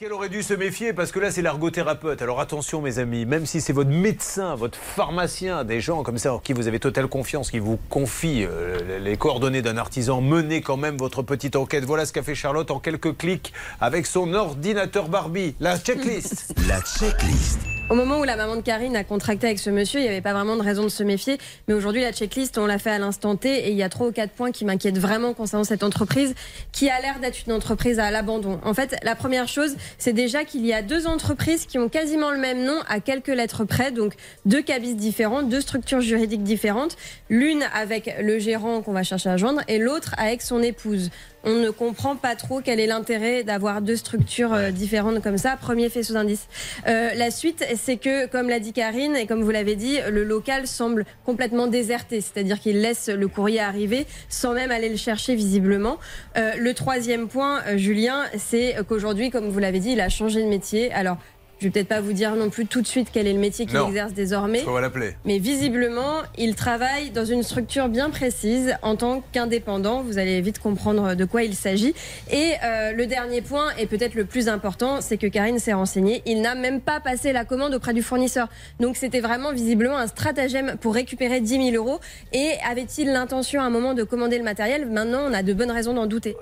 Qu'elle aurait dû se méfier parce que là c'est l'ergothérapeute. Alors attention mes amis, même si c'est votre médecin, votre pharmacien, des gens comme ça en qui vous avez totale confiance, qui vous confient euh, les coordonnées d'un artisan, menez quand même votre petite enquête. Voilà ce qu'a fait Charlotte en quelques clics avec son ordinateur Barbie. La checklist. La checklist. Au moment où la maman de Karine a contracté avec ce monsieur, il n'y avait pas vraiment de raison de se méfier. Mais aujourd'hui, la checklist, on l'a fait à l'instant T et il y a trois ou quatre points qui m'inquiètent vraiment concernant cette entreprise qui a l'air d'être une entreprise à l'abandon. En fait, la première chose, c'est déjà qu'il y a deux entreprises qui ont quasiment le même nom à quelques lettres près, donc deux cabis différents, deux structures juridiques différentes, l'une avec le gérant qu'on va chercher à joindre et l'autre avec son épouse on ne comprend pas trop quel est l'intérêt d'avoir deux structures euh, différentes comme ça. Premier faisceau d'indice. Euh, la suite, c'est que, comme l'a dit Karine et comme vous l'avez dit, le local semble complètement déserté, c'est-à-dire qu'il laisse le courrier arriver sans même aller le chercher visiblement. Euh, le troisième point, Julien, c'est qu'aujourd'hui, comme vous l'avez dit, il a changé de métier. Alors, je vais peut-être pas vous dire non plus tout de suite quel est le métier qu'il exerce désormais. On va l'appeler. Mais visiblement, il travaille dans une structure bien précise en tant qu'indépendant. Vous allez vite comprendre de quoi il s'agit. Et euh, le dernier point, et peut-être le plus important, c'est que Karine s'est renseignée. Il n'a même pas passé la commande auprès du fournisseur. Donc c'était vraiment visiblement un stratagème pour récupérer 10 000 euros. Et avait-il l'intention à un moment de commander le matériel? Maintenant, on a de bonnes raisons d'en douter.